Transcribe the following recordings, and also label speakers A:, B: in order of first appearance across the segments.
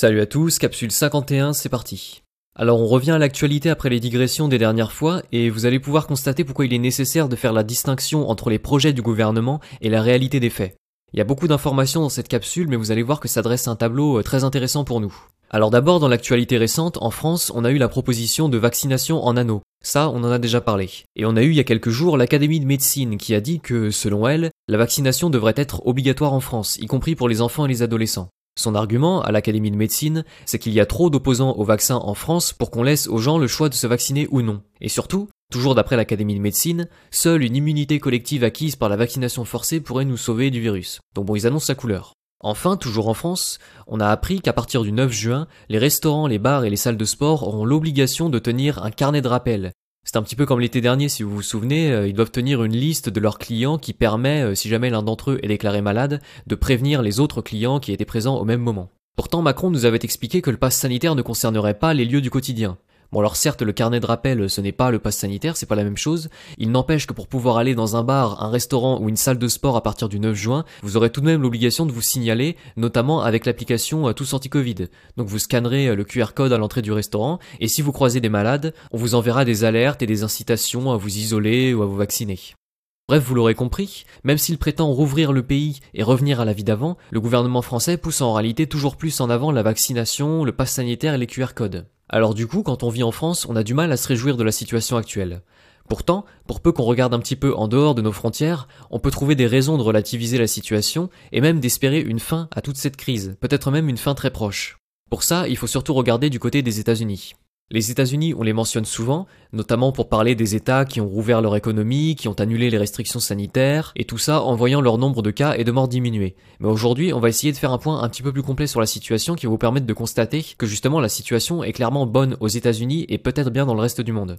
A: Salut à tous, capsule 51, c'est parti. Alors on revient à l'actualité après les digressions des dernières fois et vous allez pouvoir constater pourquoi il est nécessaire de faire la distinction entre les projets du gouvernement et la réalité des faits. Il y a beaucoup d'informations dans cette capsule mais vous allez voir que ça dresse un tableau euh, très intéressant pour nous. Alors d'abord dans l'actualité récente, en France, on a eu la proposition de vaccination en anneau. Ça, on en a déjà parlé. Et on a eu il y a quelques jours l'Académie de médecine qui a dit que, selon elle, la vaccination devrait être obligatoire en France, y compris pour les enfants et les adolescents. Son argument, à l'Académie de médecine, c'est qu'il y a trop d'opposants au vaccin en France pour qu'on laisse aux gens le choix de se vacciner ou non. Et surtout, toujours d'après l'Académie de médecine, seule une immunité collective acquise par la vaccination forcée pourrait nous sauver du virus. Donc bon, ils annoncent sa couleur. Enfin, toujours en France, on a appris qu'à partir du 9 juin, les restaurants, les bars et les salles de sport auront l'obligation de tenir un carnet de rappel, c'est un petit peu comme l'été dernier, si vous vous souvenez, euh, ils doivent tenir une liste de leurs clients qui permet, euh, si jamais l'un d'entre eux est déclaré malade, de prévenir les autres clients qui étaient présents au même moment. Pourtant, Macron nous avait expliqué que le pass sanitaire ne concernerait pas les lieux du quotidien. Bon alors certes le carnet de rappel ce n'est pas le pass sanitaire, c'est pas la même chose, il n'empêche que pour pouvoir aller dans un bar, un restaurant ou une salle de sport à partir du 9 juin, vous aurez tout de même l'obligation de vous signaler, notamment avec l'application euh, Tous Anti-Covid. Donc vous scannerez euh, le QR code à l'entrée du restaurant, et si vous croisez des malades, on vous enverra des alertes et des incitations à vous isoler ou à vous vacciner. Bref, vous l'aurez compris, même s'il prétend rouvrir le pays et revenir à la vie d'avant, le gouvernement français pousse en réalité toujours plus en avant la vaccination, le pass sanitaire et les QR codes. Alors du coup, quand on vit en France, on a du mal à se réjouir de la situation actuelle. Pourtant, pour peu qu'on regarde un petit peu en dehors de nos frontières, on peut trouver des raisons de relativiser la situation et même d'espérer une fin à toute cette crise, peut-être même une fin très proche. Pour ça, il faut surtout regarder du côté des États-Unis. Les États-Unis, on les mentionne souvent, notamment pour parler des États qui ont rouvert leur économie, qui ont annulé les restrictions sanitaires, et tout ça en voyant leur nombre de cas et de morts diminuer. Mais aujourd'hui, on va essayer de faire un point un petit peu plus complet sur la situation qui va vous permettre de constater que justement la situation est clairement bonne aux États-Unis et peut-être bien dans le reste du monde.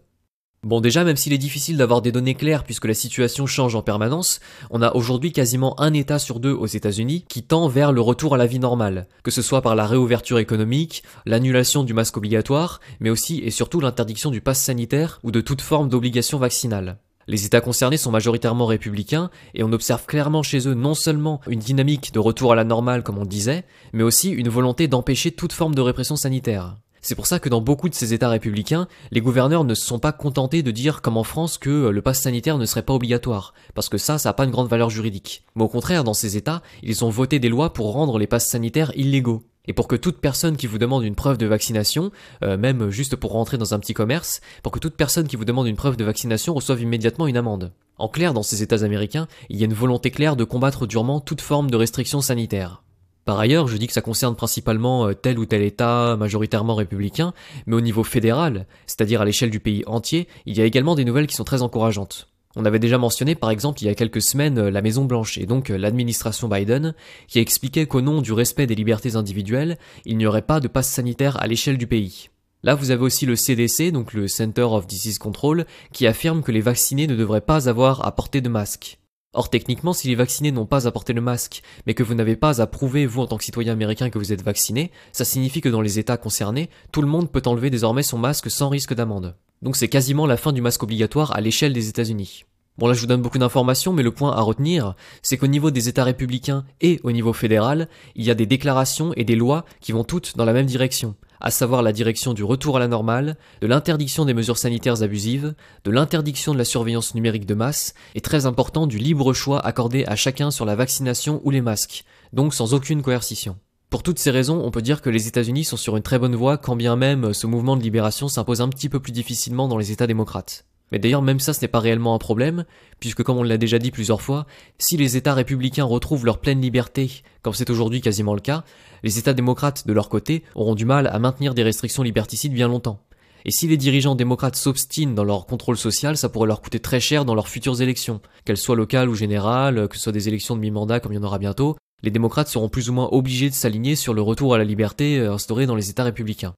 A: Bon déjà, même s'il est difficile d'avoir des données claires puisque la situation change en permanence, on a aujourd'hui quasiment un État sur deux aux États-Unis qui tend vers le retour à la vie normale, que ce soit par la réouverture économique, l'annulation du masque obligatoire, mais aussi et surtout l'interdiction du pass sanitaire ou de toute forme d'obligation vaccinale. Les États concernés sont majoritairement républicains et on observe clairement chez eux non seulement une dynamique de retour à la normale comme on disait, mais aussi une volonté d'empêcher toute forme de répression sanitaire. C'est pour ça que dans beaucoup de ces États républicains, les gouverneurs ne se sont pas contentés de dire comme en France que euh, le pass sanitaire ne serait pas obligatoire, parce que ça, ça n'a pas une grande valeur juridique. Mais au contraire, dans ces États, ils ont voté des lois pour rendre les passes sanitaires illégaux. Et pour que toute personne qui vous demande une preuve de vaccination, euh, même juste pour rentrer dans un petit commerce, pour que toute personne qui vous demande une preuve de vaccination reçoive immédiatement une amende. En clair, dans ces États américains, il y a une volonté claire de combattre durement toute forme de restriction sanitaire. Par ailleurs, je dis que ça concerne principalement euh, tel ou tel État majoritairement républicain, mais au niveau fédéral, c'est-à-dire à, l'échelle du pays entier, il y a également des nouvelles qui sont très encourageantes. On avait déjà mentionné par exemple il y a quelques semaines euh, la Maison Blanche et donc euh, l'administration Biden qui expliquait qu'au nom du respect des libertés individuelles, il n'y aurait pas de passe sanitaire à l'échelle du pays. Là, vous avez aussi le CDC, donc le Center of Disease Control, qui affirme que les vaccinés ne devraient pas avoir à porter de masque. Or techniquement, si les vaccinés n'ont pas à porter le masque, mais que vous n'avez pas à prouver, vous en tant que citoyen américain, que vous êtes vacciné, ça signifie que dans les États concernés, tout le monde peut enlever désormais son masque sans risque d'amende. Donc c'est quasiment la fin du masque obligatoire à l'échelle des États-Unis. Bon là je vous donne beaucoup d'informations, mais le point à retenir, c'est qu'au niveau des États républicains et au niveau fédéral, il y a des déclarations et des lois qui vont toutes dans la même direction à savoir la direction du retour à la normale, de l'interdiction des mesures sanitaires abusives, de l'interdiction de la surveillance numérique de masse, et très important du libre choix accordé à chacun sur la vaccination ou les masques, donc sans aucune coercition. Pour toutes ces raisons, on peut dire que les États-Unis sont sur une très bonne voie quand bien même ce mouvement de libération s'impose un petit peu plus difficilement dans les États démocrates. Mais d'ailleurs, même ça, ce n'est pas réellement un problème, puisque comme on l'a déjà dit plusieurs fois, si les États républicains retrouvent leur pleine liberté, comme c'est aujourd'hui quasiment le cas, les États démocrates, de leur côté, auront du mal à maintenir des restrictions liberticides bien longtemps. Et si les dirigeants démocrates s'obstinent dans leur contrôle social, ça pourrait leur coûter très cher dans leurs futures élections, qu'elles soient locales ou générales, que ce soit des élections de mi-mandat comme il y en aura bientôt, les démocrates seront plus ou moins obligés de s'aligner sur le retour à la liberté euh, instauré dans les États républicains.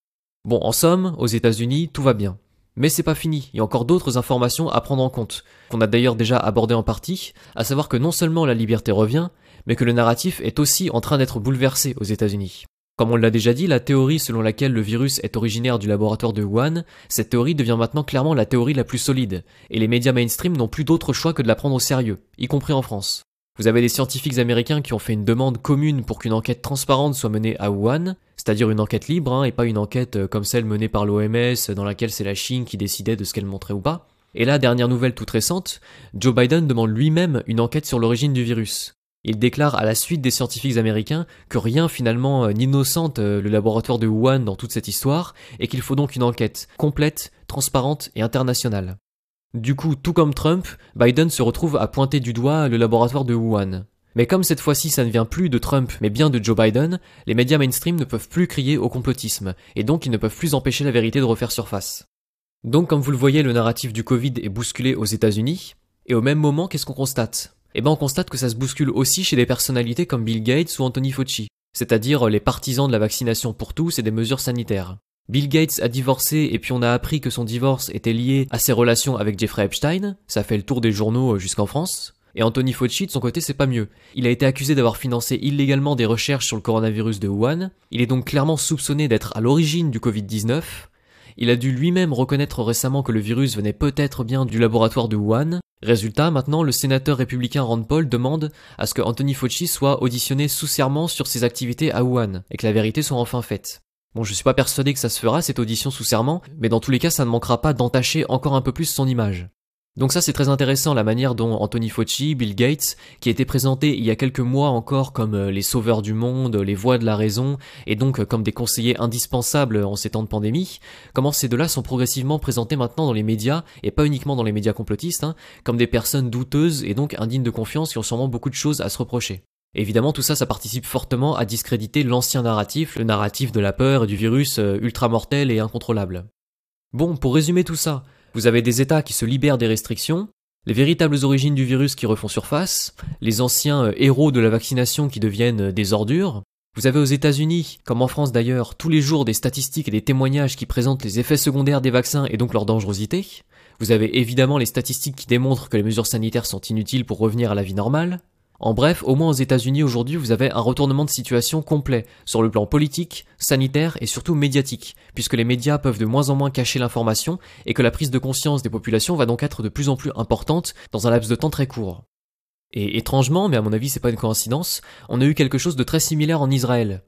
A: Bon, en somme, aux États-Unis, tout va bien. Mais c'est pas fini, il y a encore d'autres informations à prendre en compte, qu'on a d'ailleurs déjà abordé en partie, à savoir que non seulement la liberté revient, mais que le narratif est aussi en train d'être bouleversé aux États-Unis. Comme on l'a déjà dit, la théorie selon laquelle le virus est originaire du laboratoire de Wuhan, cette théorie devient maintenant clairement la théorie la plus solide, et les médias mainstream n'ont plus d'autre choix que de la prendre au sérieux, y compris en France. Vous avez des scientifiques américains qui ont fait une demande commune pour qu'une enquête transparente soit menée à Wuhan, c'est-à-dire une enquête libre, hein, et pas une enquête euh, comme celle menée par l'OMS, dans laquelle c'est la Chine qui décidait de ce qu'elle montrait ou pas. Et là, dernière nouvelle toute récente, Joe Biden demande lui-même une enquête sur l'origine du virus. Il déclare à la suite des scientifiques américains que rien finalement euh, n'innocente euh, le laboratoire de Wuhan dans toute cette histoire, et qu'il faut donc une enquête complète, transparente et internationale. Du coup, tout comme Trump, Biden se retrouve à pointer du doigt le laboratoire de Wuhan. Mais comme cette fois-ci ça ne vient plus de Trump mais bien de Joe Biden, les médias mainstream ne peuvent plus crier au complotisme, et donc ils ne peuvent plus empêcher la vérité de refaire surface. Donc comme vous le voyez, le narratif du Covid est bousculé aux États-Unis, et au même moment, qu'est-ce qu'on constate? Eh ben on constate que ça se bouscule aussi chez des personnalités comme Bill Gates ou Anthony Fauci, c'est-à-dire les partisans de la vaccination pour tous et des mesures sanitaires. Bill Gates a divorcé et puis on a appris que son divorce était lié à ses relations avec Jeffrey Epstein, ça fait le tour des journaux jusqu'en France. Et Anthony Fauci, de son côté, c'est pas mieux. Il a été accusé d'avoir financé illégalement des recherches sur le coronavirus de Wuhan. Il est donc clairement soupçonné d'être à l'origine du Covid-19. Il a dû lui-même reconnaître récemment que le virus venait peut-être bien du laboratoire de Wuhan. Résultat, maintenant, le sénateur républicain Rand Paul demande à ce que Anthony Fauci soit auditionné sous serment sur ses activités à Wuhan, et que la vérité soit enfin faite. Bon, je suis pas persuadé que ça se fera, cette audition sous serment, mais dans tous les cas, ça ne manquera pas d'entacher encore un peu plus son image. Donc ça c'est très intéressant la manière dont Anthony Fauci, Bill Gates, qui étaient présentés il y a quelques mois encore comme euh, les sauveurs du monde, les voix de la raison, et donc euh, comme des conseillers indispensables en ces temps de pandémie, comment ces deux-là sont progressivement présentés maintenant dans les médias, et pas uniquement dans les médias complotistes, hein, comme des personnes douteuses et donc indignes de confiance qui ont sûrement beaucoup de choses à se reprocher. Évidemment, tout ça, ça participe fortement à discréditer l'ancien narratif, le narratif de la peur et du virus euh, ultra mortel et incontrôlable. Bon, pour résumer tout ça, vous avez des États qui se libèrent des restrictions, les véritables origines du virus qui refont surface, les anciens euh, héros de la vaccination qui deviennent euh, des ordures. Vous avez aux États-Unis, comme en France d'ailleurs, tous les jours des statistiques et des témoignages qui présentent les effets secondaires des vaccins et donc leur dangerosité. Vous avez évidemment les statistiques qui démontrent que les mesures sanitaires sont inutiles pour revenir à la vie normale. En bref, au moins aux États-Unis aujourd'hui, vous avez un retournement de situation complet sur le plan politique, sanitaire et surtout médiatique, puisque les médias peuvent de moins en moins cacher l'information et que la prise de conscience des populations va donc être de plus en plus importante dans un laps de temps très court. Et étrangement, mais à mon avis c'est pas une coïncidence, on a eu quelque chose de très similaire en Israël.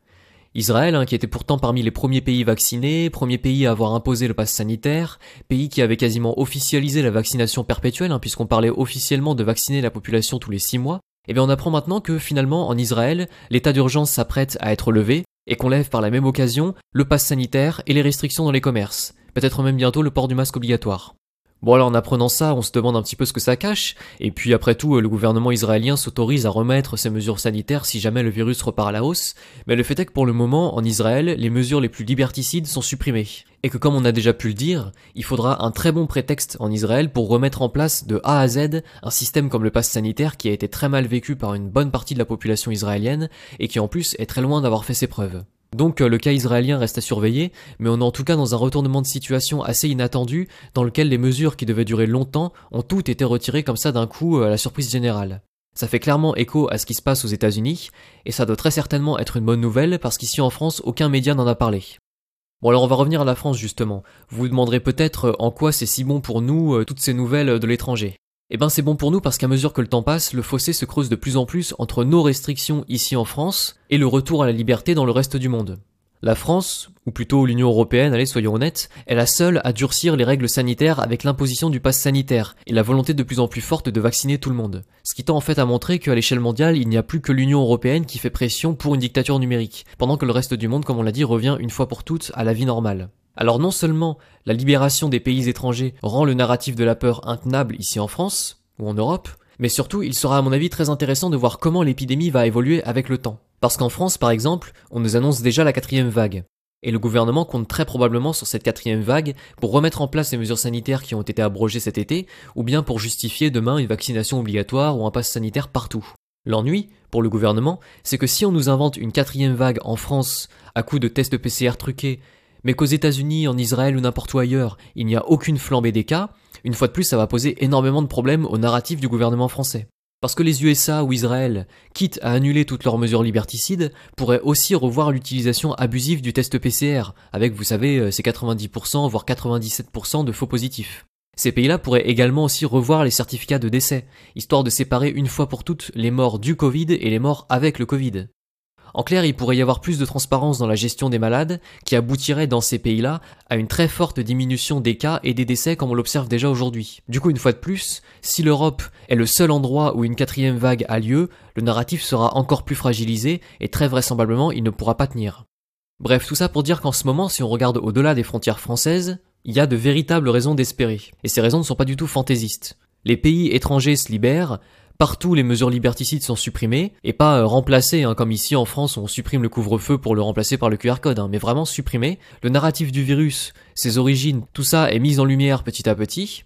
A: Israël, hein, qui était pourtant parmi les premiers pays vaccinés, premier pays à avoir imposé le pass sanitaire, pays qui avait quasiment officialisé la vaccination perpétuelle, hein, puisqu'on parlait officiellement de vacciner la population tous les six mois, eh bien on apprend maintenant que finalement en Israël, l'état d'urgence s'apprête à être levé et qu'on lève par la même occasion le pass sanitaire et les restrictions dans les commerces, peut-être même bientôt le port du masque obligatoire. Bon alors en apprenant ça, on se demande un petit peu ce que ça cache, et puis après tout, le gouvernement israélien s'autorise à remettre ces mesures sanitaires si jamais le virus repart à la hausse, mais le fait est que pour le moment, en Israël, les mesures les plus liberticides sont supprimées. Et que comme on a déjà pu le dire, il faudra un très bon prétexte en Israël pour remettre en place de A à Z un système comme le pass sanitaire qui a été très mal vécu par une bonne partie de la population israélienne, et qui en plus est très loin d'avoir fait ses preuves. Donc euh, le cas israélien reste à surveiller, mais on est en tout cas dans un retournement de situation assez inattendu, dans lequel les mesures qui devaient durer longtemps ont toutes été retirées comme ça d'un coup euh, à la surprise générale. Ça fait clairement écho à ce qui se passe aux États-Unis, et ça doit très certainement être une bonne nouvelle parce qu'ici en France, aucun média n'en a parlé. Bon alors on va revenir à la France justement. Vous vous demanderez peut-être euh, en quoi c'est si bon pour nous toutes ces nouvelles de l'étranger. Eh ben c'est bon pour nous parce qu'à mesure que le temps passe, le fossé se creuse de plus en plus entre nos restrictions ici en France et le retour à la liberté dans le reste du monde. La France, ou plutôt l'Union Européenne, allez soyons honnêtes, est la seule à durcir les règles sanitaires avec l'imposition du pass sanitaire et la volonté de plus en plus forte de vacciner tout le monde. Ce qui tend en fait à montrer qu'à l'échelle mondiale, il n'y a plus que l'Union Européenne qui fait pression pour une dictature numérique, pendant que le reste du monde, comme on l'a dit, revient une fois pour toutes à la vie normale. Alors non seulement la libération des pays étrangers rend le narratif de la peur intenable ici en France, ou en Europe, mais surtout il sera à mon avis très intéressant de voir comment l'épidémie va évoluer avec le temps. Parce qu'en France par exemple, on nous annonce déjà la quatrième vague. Et le gouvernement compte très probablement sur cette quatrième vague pour remettre en place les mesures sanitaires qui ont été abrogées cet été, ou bien pour justifier demain une vaccination obligatoire ou un pass sanitaire partout. L'ennui, pour le gouvernement, c'est que si on nous invente une quatrième vague en France à coup de tests PCR truqués mais qu'aux États-Unis, en Israël ou n'importe où ailleurs, il n'y a aucune flambée des cas, une fois de plus, ça va poser énormément de problèmes au narratif du gouvernement français. Parce que les USA ou Israël, quitte à annuler toutes leurs mesures liberticides, pourraient aussi revoir l'utilisation abusive du test PCR, avec, vous savez, euh, ces 90%, voire 97% de faux positifs. Ces pays-là pourraient également aussi revoir les certificats de décès, histoire de séparer une fois pour toutes les morts du Covid et les morts avec le Covid. En clair, il pourrait y avoir plus de transparence dans la gestion des malades, qui aboutirait dans ces pays-là à une très forte diminution des cas et des décès comme on l'observe déjà aujourd'hui. Du coup, une fois de plus, si l'Europe est le seul endroit où une quatrième vague a lieu, le narratif sera encore plus fragilisé et très vraisemblablement il ne pourra pas tenir. Bref, tout ça pour dire qu'en ce moment, si on regarde au-delà des frontières françaises, il y a de véritables raisons d'espérer. Et ces raisons ne sont pas du tout fantaisistes. Les pays étrangers se libèrent, Partout, les mesures liberticides sont supprimées, et pas euh, remplacées, hein, comme ici en France on supprime le couvre-feu pour le remplacer par le QR code, hein, mais vraiment supprimé. Le narratif du virus, ses origines, tout ça est mis en lumière petit à petit.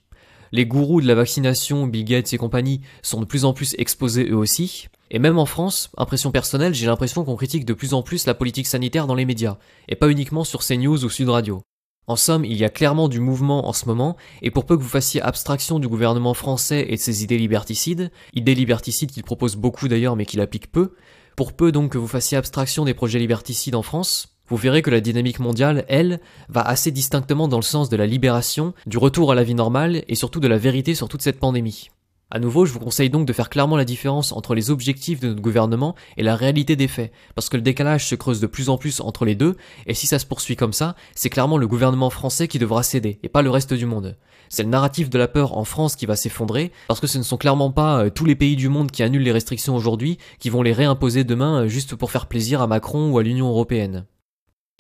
A: Les gourous de la vaccination, Bill Gates et compagnie, sont de plus en plus exposés eux aussi. Et même en France, impression personnelle, j'ai l'impression qu'on critique de plus en plus la politique sanitaire dans les médias, et pas uniquement sur CNews ou Sud Radio. En somme, il y a clairement du mouvement en ce moment, et pour peu que vous fassiez abstraction du gouvernement français et de ses idées liberticides, idées liberticides qu'il propose beaucoup d'ailleurs mais qu'il applique peu, pour peu donc que vous fassiez abstraction des projets liberticides en France, vous verrez que la dynamique mondiale, elle, va assez distinctement dans le sens de la libération, du retour à la vie normale et surtout de la vérité sur toute cette pandémie. À nouveau, je vous conseille donc de faire clairement la différence entre les objectifs de notre gouvernement et la réalité des faits, parce que le décalage se creuse de plus en plus entre les deux, et si ça se poursuit comme ça, c'est clairement le gouvernement français qui devra céder, et pas le reste du monde. C'est le narratif de la peur en France qui va s'effondrer, parce que ce ne sont clairement pas euh, tous les pays du monde qui annulent les restrictions aujourd'hui qui vont les réimposer demain euh, juste pour faire plaisir à Macron ou à l'Union européenne.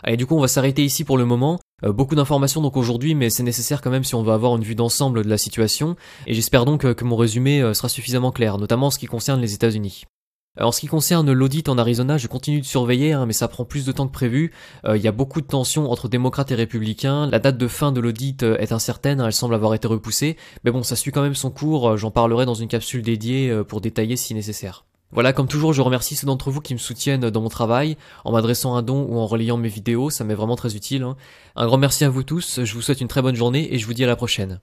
A: Allez, du coup, on va s'arrêter ici pour le moment. Euh, beaucoup d'informations donc aujourd'hui, mais c'est nécessaire quand même si on veut avoir une vue d'ensemble de la situation. Et j'espère donc euh, que mon résumé euh, sera suffisamment clair, notamment en ce qui concerne les États-Unis. En ce qui concerne l'audit en Arizona, je continue de surveiller, hein, mais ça prend plus de temps que prévu. Il y a beaucoup de tensions entre démocrates et républicains. La date de fin de l'audit est incertaine, hein, elle semble avoir été repoussée. Mais bon, ça suit quand même son cours, j'en parlerai dans une capsule dédiée pour détailler si nécessaire. Voilà, comme toujours, je remercie ceux d'entre vous qui me soutiennent dans mon travail, en m'adressant un don ou en relayant mes vidéos, ça m'est vraiment très utile. Hein. Un grand merci à vous tous, je vous souhaite une très bonne journée et je vous dis à la prochaine.